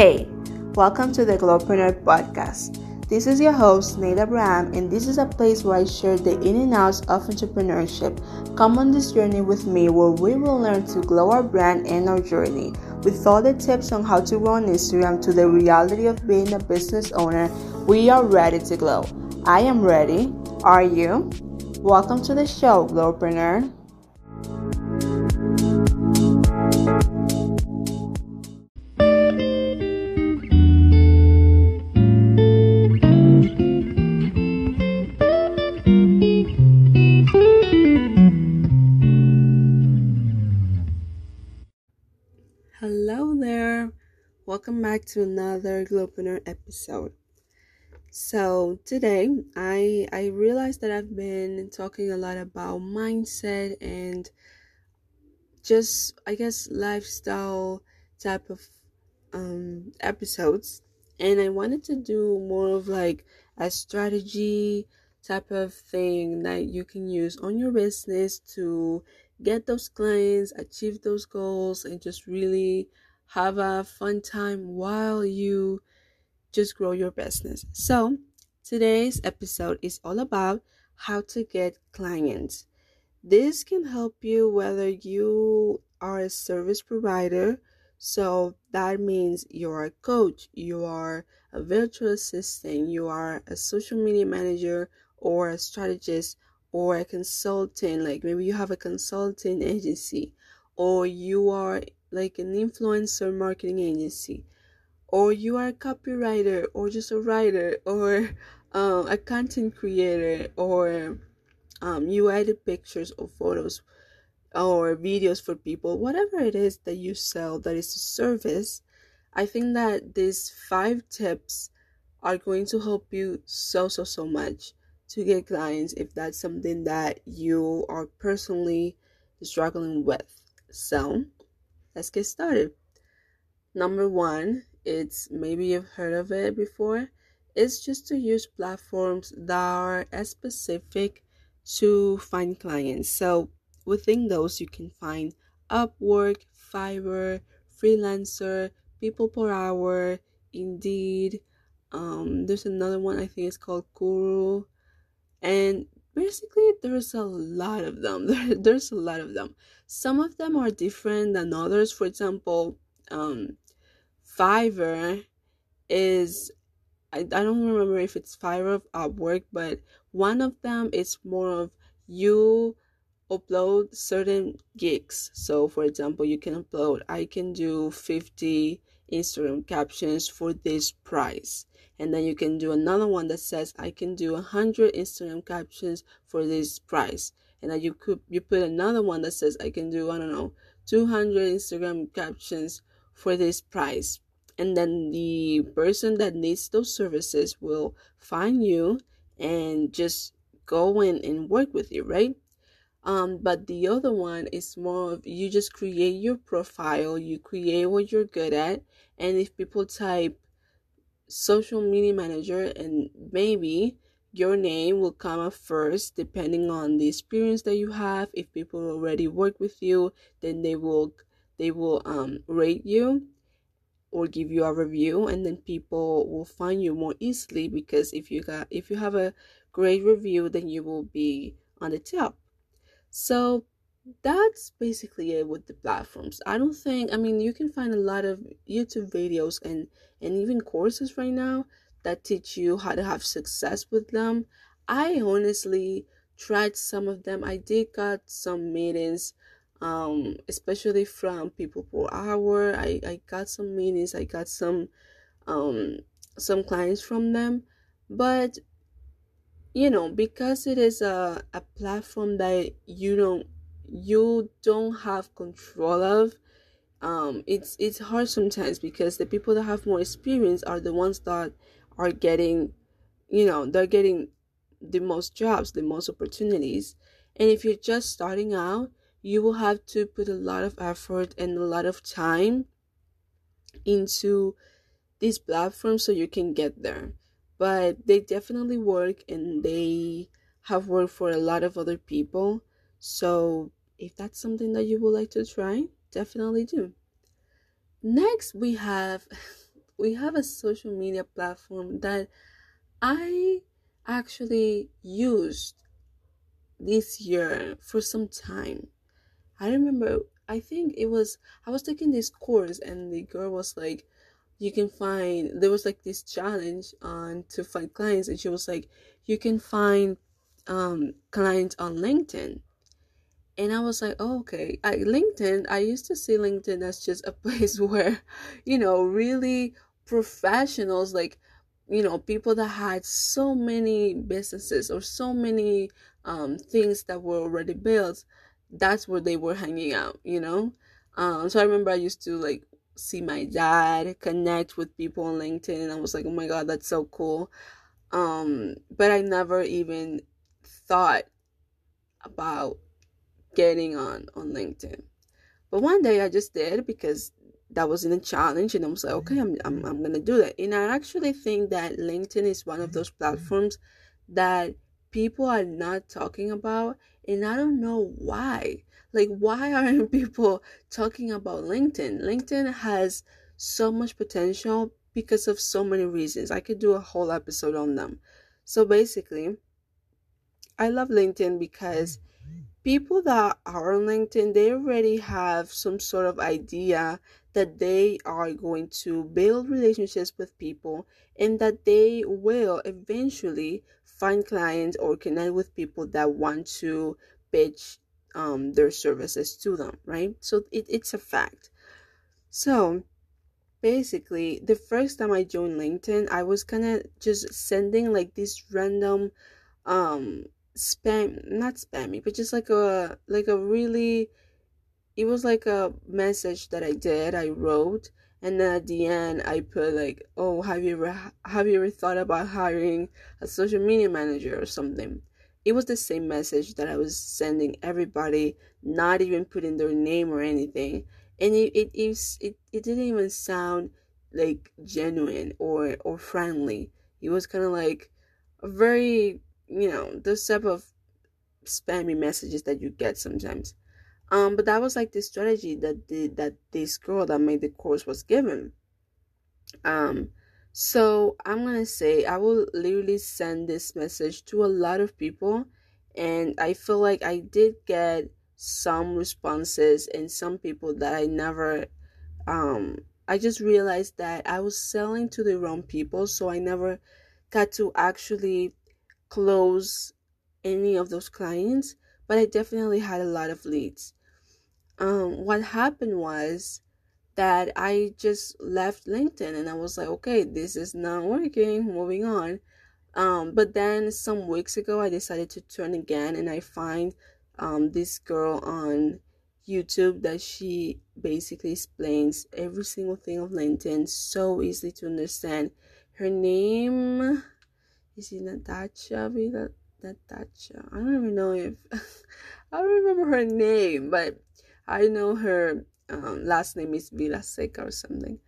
Hey, welcome to the Glowpreneur podcast. This is your host, Neida Abraham, and this is a place where I share the in and outs of entrepreneurship. Come on this journey with me where we will learn to glow our brand and our journey. With all the tips on how to grow on Instagram to the reality of being a business owner, we are ready to glow. I am ready. Are you? Welcome to the show, Glowpreneur. Welcome back to another Glowpreneur episode. So today I I realized that I've been talking a lot about mindset and just I guess lifestyle type of um episodes and I wanted to do more of like a strategy type of thing that you can use on your business to get those clients, achieve those goals and just really have a fun time while you just grow your business. So, today's episode is all about how to get clients. This can help you whether you are a service provider, so that means you're a coach, you are a virtual assistant, you are a social media manager, or a strategist, or a consultant. Like maybe you have a consulting agency, or you are like an influencer marketing agency or you are a copywriter or just a writer or um, a content creator or um, you edit pictures or photos or videos for people whatever it is that you sell that is a service i think that these five tips are going to help you so so so much to get clients if that's something that you are personally struggling with so let's get started. Number one it's maybe you've heard of it before it's just to use platforms that are specific to find clients. So within those you can find upwork fiverr freelancer people per hour indeed um there's another one i think it's called guru and basically there's a lot of them. There's a lot of them. Some of them are different than others. For example um Fiverr is I, I don't remember if it's Fiverr or Upwork, but one of them is more of you upload certain gigs. So for example, you can upload I can do 50 Instagram captions for this price. And then you can do another one that says I can do 100 Instagram captions for this price. And then you could you put another one that says I can do I don't know 200 Instagram captions for this price and then the person that needs those services will find you and just go in and work with you right um but the other one is more of you just create your profile you create what you're good at and if people type social media manager and maybe your name will come up first depending on the experience that you have. If people already work with you then they will they will um rate you or give you a review and then people will find you more easily because if you got if you have a great review then you will be on the top so that's basically it with the platforms. I don't think i mean you can find a lot of youtube videos and and even courses right now that teach you how to have success with them. I honestly tried some of them. I did got some meetings um, especially from people per hour. I, I got some meetings, I got some um, some clients from them, but you know because it is a, a platform that you don't you don't have control of um it's it's hard sometimes because the people that have more experience are the ones that are getting you know they're getting the most jobs the most opportunities and if you're just starting out you will have to put a lot of effort and a lot of time into this platform so you can get there. But they definitely work and they have worked for a lot of other people. So if that's something that you would like to try, definitely do. Next, we have we have a social media platform that I actually used this year for some time. I remember I think it was I was taking this course and the girl was like you can find there was like this challenge on to find clients and she was like you can find um clients on LinkedIn. And I was like, oh, okay. I LinkedIn, I used to see LinkedIn as just a place where, you know, really professionals like you know people that had so many businesses or so many um, things that were already built that's where they were hanging out, you know? Um, so I remember I used to like see my dad connect with people on LinkedIn and I was like, oh my god, that's so cool. Um, but I never even thought about getting on on LinkedIn. But one day I just did because that was in a challenge and I was like, okay, I'm, I'm, I'm gonna do that. And I actually think that LinkedIn is one of those platforms that people are not talking about and I don't know why. Like, why aren't people talking about LinkedIn? LinkedIn has so much potential because of so many reasons. I could do a whole episode on them. So basically, I love LinkedIn because people that are on LinkedIn, they already have some sort of idea that they are going to build relationships with people and that they will eventually find clients or connect with people that want to pitch um, their services to them, right? So it, it's a fact. So basically, the first time I joined LinkedIn, I was kind of just sending like this random um spam not spammy but just like a like a really it was like a message that I did I wrote and then at the end i put like oh have you ever have you ever thought about hiring a social media manager or something it was the same message that i was sending everybody not even putting their name or anything. And it it it, it, it didn't even sound like genuine or or friendly. It was kind of like a very you know those type of spammy messages that you get sometimes. Um, but that was like the strategy that the that this girl that made the course was given. Um, so I'm gonna say I will literally send this message to a lot of people, and I feel like I did get some responses and some people that I never um I just realized that I was selling to the wrong people, so I never got to actually close any of those clients, but I definitely had a lot of leads. Um, what happened was that I just left LinkedIn and I was like, okay, this is not working, moving on. Um, but then some weeks ago, I decided to turn again and I find um, this girl on YouTube that she basically explains every single thing of LinkedIn so easily to understand. Her name is it Natasha? Natasha. I don't even know if I don't remember her name, but I know her um, last name is Vilaseca or something.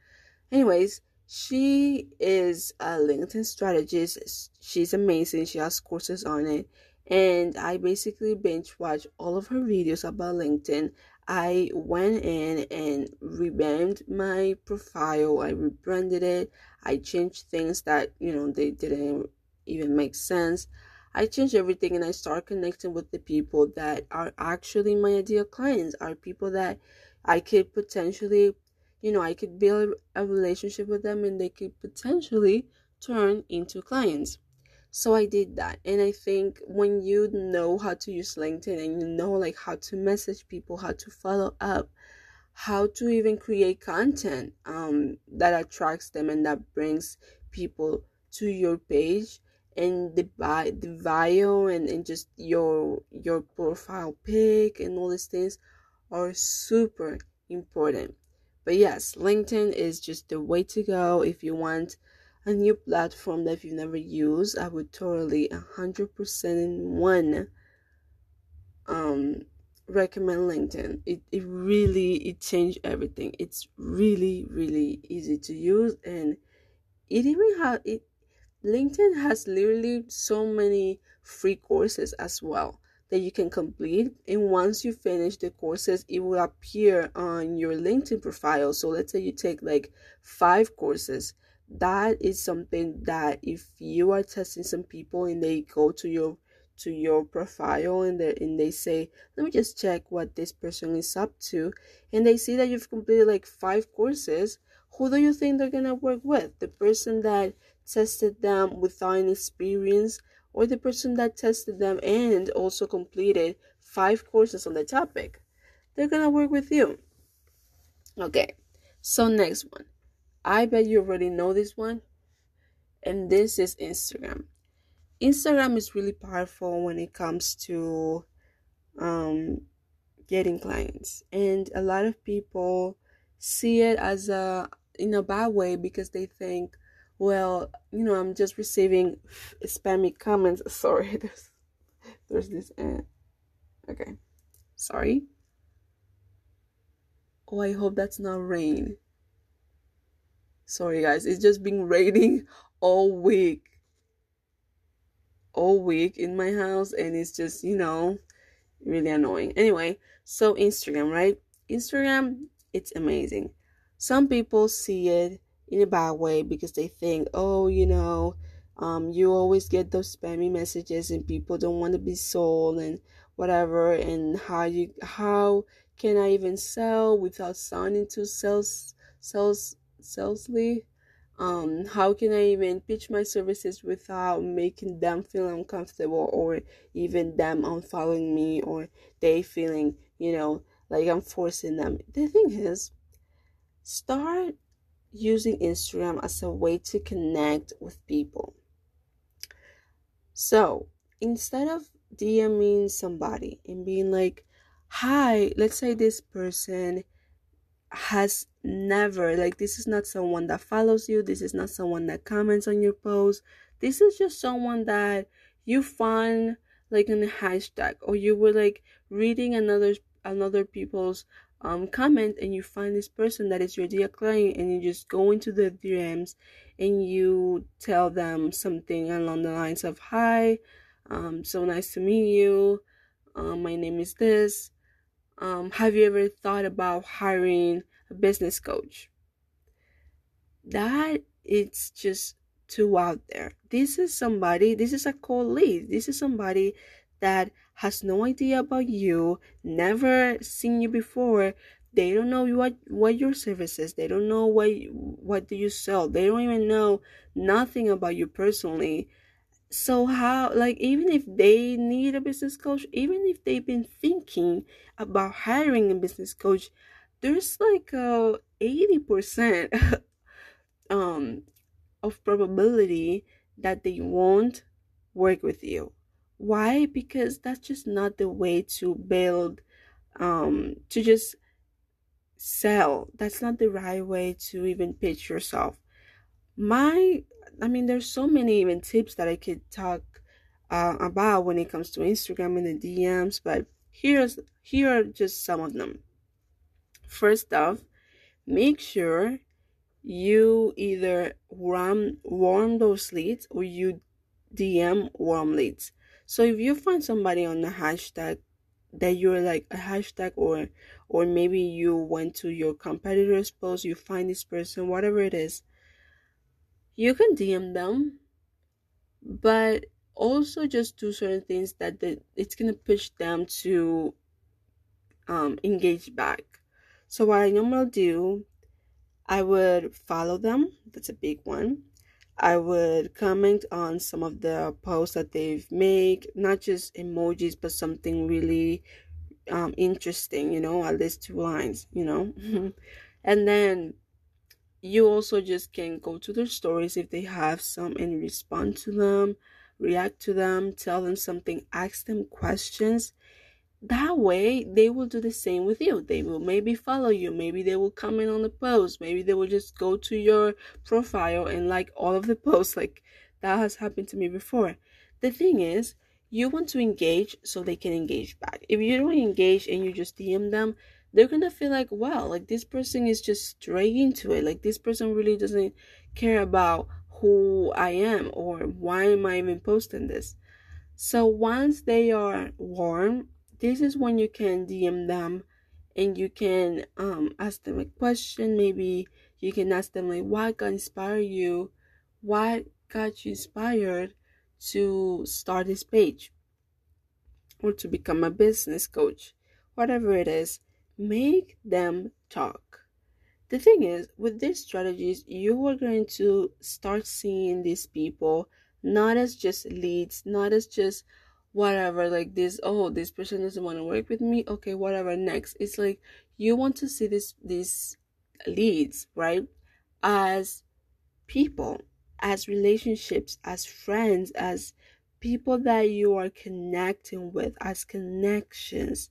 Anyways, she is a LinkedIn strategist. She's amazing. She has courses on it. And I basically binge watch all of her videos about LinkedIn. I went in and revamped my profile. I rebranded it. I changed things that, you know, they didn't even make sense. I changed everything and I start connecting with the people that are actually my ideal clients, are people that I could potentially, you know, I could build a relationship with them and they could potentially turn into clients. So I did that. And I think when you know how to use LinkedIn and you know like how to message people, how to follow up, how to even create content um that attracts them and that brings people to your page and the bio, the bio and, and just your your profile pic and all these things are super important. But yes, LinkedIn is just the way to go if you want a new platform that you've never used. I would totally 100% in one um recommend LinkedIn. It it really it changed everything. It's really really easy to use and it even has, it LinkedIn has literally so many free courses as well that you can complete. And once you finish the courses, it will appear on your LinkedIn profile. So let's say you take like five courses that is something that if you are testing some people and they go to your to your profile and they and they say let me just check what this person is up to and they see that you've completed like five courses who do you think they're gonna work with the person that tested them without any experience or the person that tested them and also completed five courses on the topic they're gonna work with you okay so next one I bet you already know this one. And this is Instagram. Instagram is really powerful when it comes to um, getting clients. And a lot of people see it as a in a bad way because they think, well, you know, I'm just receiving spammy comments. Sorry, there's there's this ad. Okay. Sorry. Oh, I hope that's not rain. Sorry, guys. It's just been raining all week. All week in my house, and it's just, you know, really annoying. Anyway, so Instagram, right? Instagram, it's amazing. Some people see it in a bad way because they think, oh, you know, um, you always get those spammy messages and people don't want to be sold and whatever and how you how can I even sell without sounding too sales sales salesly? Um how can i even pitch my services without making them feel uncomfortable or even them unfollowing me or they feeling you know like i'm forcing them? The thing is start using instagram as a way to connect with people. So instead of dming somebody and being like hi let's say this person has never like this is not someone that follows you this is not someone that comments on your post this is just someone that you find like in a hashtag or you were like reading another another people's um comment and you find this person that is your dear client and you just go into the DMs and you tell them something along the lines of hi um so nice to meet you um my name is this um, have you ever thought about hiring a business coach? That it's just too out there. This is somebody, this is a cold lead. This is somebody that has no idea about you, never seen you before. They don't know what what your services. They don't know what what do you sell. They don't even know nothing about you personally so how like even if they need a business coach even if they've been thinking about hiring a business coach there's like a 80% um of probability that they won't work with you why because that's just not the way to build um to just sell that's not the right way to even pitch yourself my I mean, there's so many even tips that I could talk uh, about when it comes to Instagram and the DMs, but here's here are just some of them. First off, make sure you either warm warm those leads or you DM warm leads. So if you find somebody on the hashtag that you're like a hashtag or or maybe you went to your competitor's post, you find this person, whatever it is, you can DM them, but also just do certain things that the, it's gonna push them to um, engage back. So what I normally do, I would follow them. That's a big one. I would comment on some of the posts that they've made, not just emojis, but something really um, interesting, you know, at least two lines, you know. and then you also just can go to their stories if they have some and respond to them, react to them, tell them something, ask them questions. That way, they will do the same with you. They will maybe follow you, maybe they will comment on the post, maybe they will just go to your profile and like all of the posts. Like that has happened to me before. The thing is, you want to engage so they can engage back. If you don't engage and you just DM them, they're gonna feel like wow like this person is just straight into it like this person really doesn't care about who i am or why am i even posting this so once they are warm this is when you can dm them and you can um, ask them a question. Maybe you can ask them like what got inspired you? What got you inspired to start this page or to become a business coach? Whatever it is make them talk. The thing is with these strategies you are going to start seeing these people not as just leads not as just whatever like this oh this person doesn't want to work with me okay whatever next. It's like you want to see this these leads right as people as relationships as friends as people that you are connecting with as connections.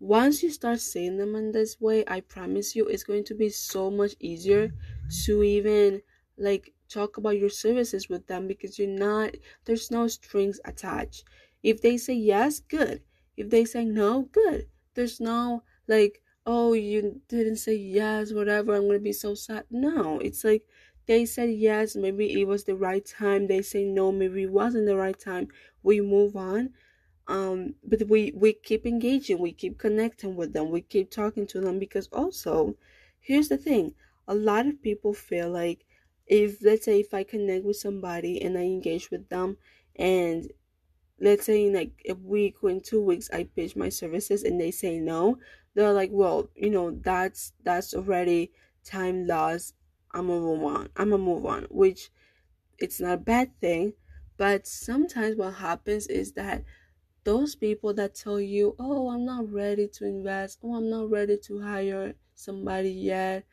Once you start seeing them in this way i promise you it's going to be so much easier to even like talk about your services with them because you're not there's no strings attached. If they say yes good. If they say no good. There's no like oh you didn't say yes whatever i'm gonna be so sad. No it's like they said yes maybe it was the right time. They say no maybe it wasn't the right time. We move on um but we we keep engaging. We keep connecting with them. We keep talking to them because also here's the thing. A lot of people feel like if let's say if I connect with somebody and I engage with them and let's say in like a week or in two weeks I pitch my services and they say no, they're like, well, you know, that's that's already time lost. I'm gonna move on. I'm gonna move on, which it's not a bad thing, but sometimes what happens is that those people that tell you, oh, I'm not ready to invest, oh, I'm not ready to hire somebody yet,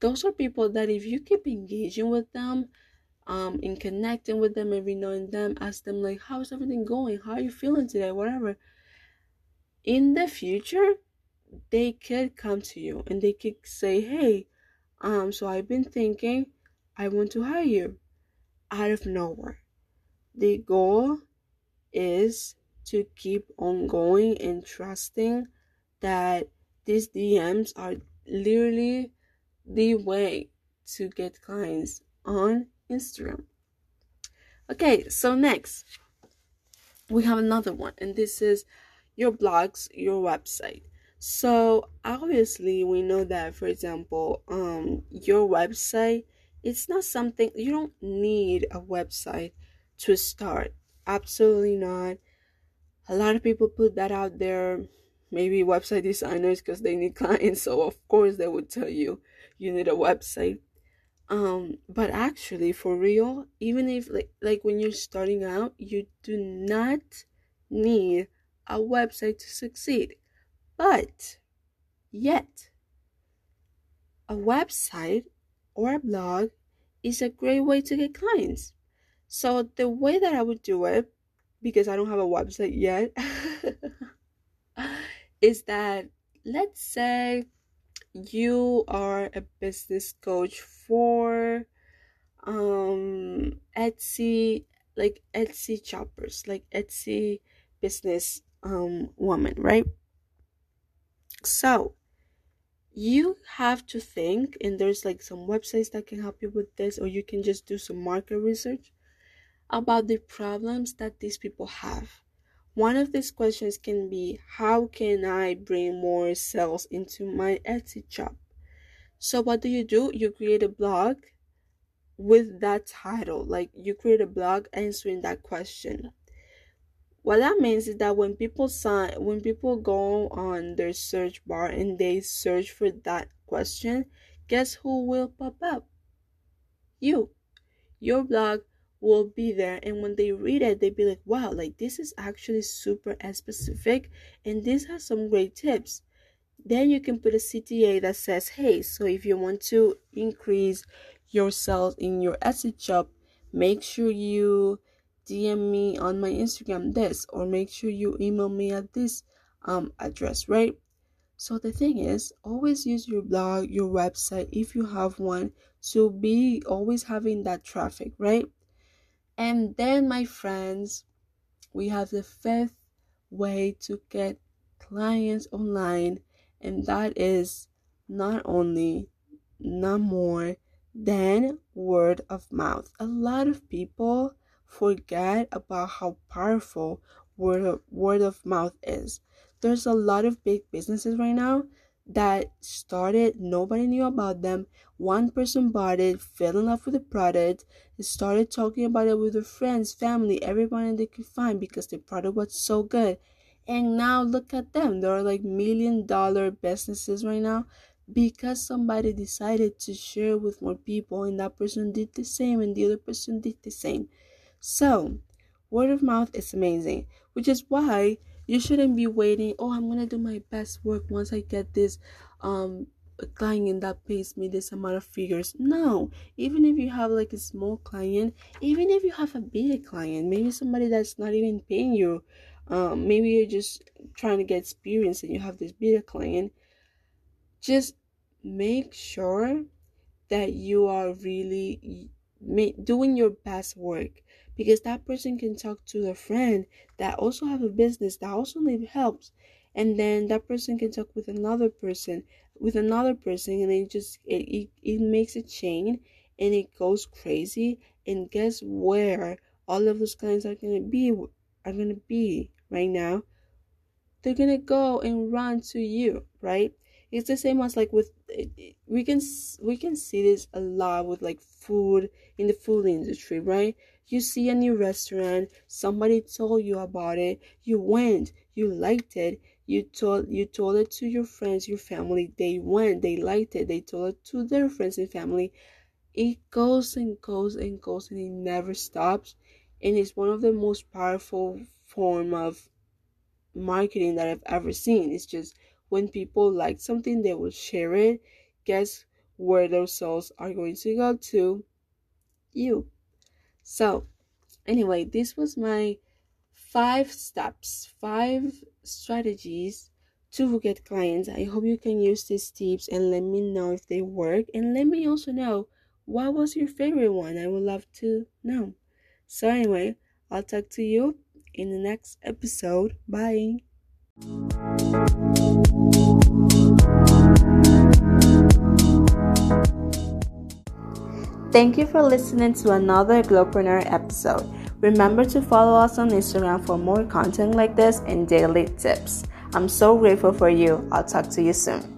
those are people that if you keep engaging with them um in connecting with them every now and then ask them like how's everything going? How are you feeling today? whatever. In the future they could come to you and they could say hey um so i've been thinking i want to hire you out of nowhere. The goal is to keep on going and trusting that these dms are literally the way to get clients on Instagram. Okay, so next we have another one, and this is your blogs, your website. So obviously we know that for example, um your website it's not something you don't need a website to start. Absolutely not. A lot of people put that out there maybe website designers because they need clients so of course they would tell you you need a website. Um but actually for real even if like like when you're starting out you do not need a website to succeed. But yet a website or a blog is a great way to get clients. So the way that i would do it because i don't have a website yet is that let's say you are a business coach for um Etsy like Etsy shoppers, like Etsy business um woman, right? So you have to think and there's like some websites that can help you with this or you can just do some market research about the problems that these people have one of these questions can be How can I bring more sales into my Etsy shop? So, what do you do? You create a blog with that title, like you create a blog answering that question. What that means is that when people sign, when people go on their search bar and they search for that question, guess who will pop up? You. Your blog will be there and when they read it they'd be like wow like this is actually super specific and this has some great tips. Then you can put a cta that says hey so if you want to increase your sales in your etsy shop make sure you dm me on my instagram this or make sure you email me at this um address right? So the thing is always use your blog your website if you have one to be always having that traffic right and then, my friends, we have the fifth way to get clients online, and that is not only, not more than word of mouth. A lot of people forget about how powerful word of, word of mouth is. There's a lot of big businesses right now that started, nobody knew about them. One person bought it, fell in love with the product, and started talking about it with their friends, family, everybody they could find because the product was so good. And now look at them. They're like million dollar businesses right now because somebody decided to share with more people and that person did the same and the other person did the same. So, word of mouth is amazing, which is why you shouldn't be waiting, oh, I'm to do my best work once I get this um client that pays me this amount of figures. No, even if you have like a small client, even if you have a bigger client, maybe somebody that's not even paying you, um, maybe you're just trying to get experience and you have this bigger client just make sure that you are really doing your best work because that person can talk to a friend that also have a business that also need help and then that person can talk with another person with another person and it just it, it, it makes a chain and it goes crazy and guess where all of those clients are gonna be are gonna be right now? They're gonna go and run to you right? It's the same as like with we can we can see this a lot with like food in the food industry right you see a new restaurant somebody told you about it you went you liked it you told you told it to your friends your family they went they liked it they told it to their friends and family it goes and goes and goes and it never stops and it's one of the most powerful form of marketing that i've ever seen it's just when people like something, they will share it. Guess where those souls are going to go to? You. So, anyway, this was my five steps, five strategies to get clients. I hope you can use these tips and let me know if they work. And let me also know what was your favorite one. I would love to know. So, anyway, I'll talk to you in the next episode. Bye. Thank you for listening to another Glowpreneur episode. Remember to follow us on Instagram for more content like this and daily tips. I'm so grateful for you. I'll talk to you soon.